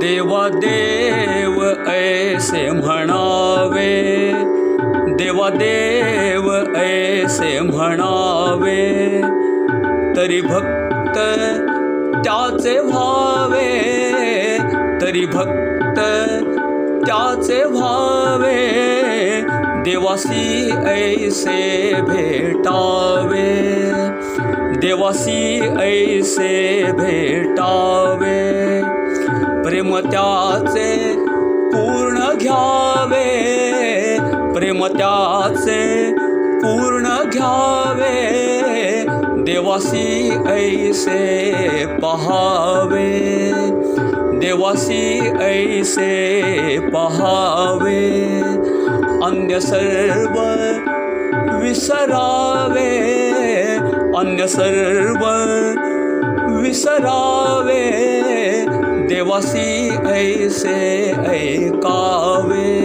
देवा देव ऐसे म्हणावे देवा देव ऐसे म्हणावे तरी भक्त त्याचे व्हावे। तरी भक्त त्याचे व्हावे। देवासी ऐसे भेटावे। देवासी ऐसे भेटावे प्रेम त्याचे पूर्ण घ्यावे. प्रेम त्याचे पूर्ण घ्यावे. देवासी ऐसे पहावे. देवासी ऐसे पहावे. अन्य सर्व विसरावे. अन्य सर्व विसरावे देवासी ऐसे ऐकावे।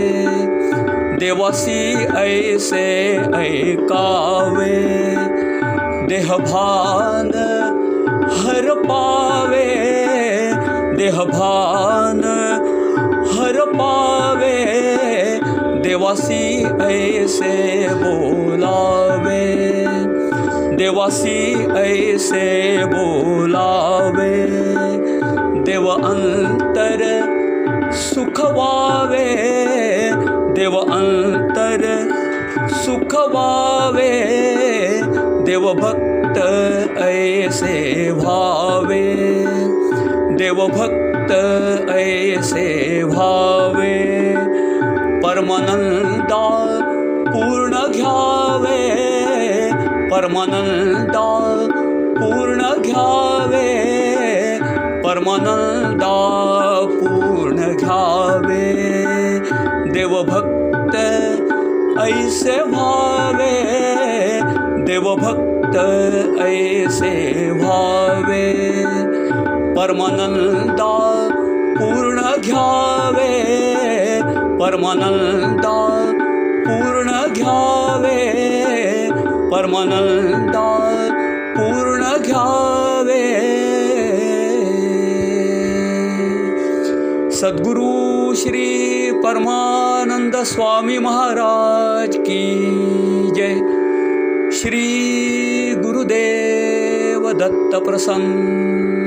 देवासी ऐसे ऐकावे। देहभान हर पावे। देहभान पावे। देवासी ऐसे बोलावे। देवासी ऐसे बोलावे देव अंतर सुखवावे देव अंतर सुखवावे देवभक्त ऐसे भावे देवभक्त ऐसे भावे परमानंदा पूर्ण घ्यावे परमानंदा पूर्ण घ्यावे परमानंदा पूर्ण घ्यावे देवभक्त ऐसे भावे देवभक्त ऐसे भावे परमानंदा पूर्ण घ्यावे परमानंदा पूर्ण घ्यावे परमानंदा पूर्ण घ्यावे सद्गुरु श्री परमानंद स्वामी महाराज की जय। श्री गुरुदेव दत्त प्रसन्न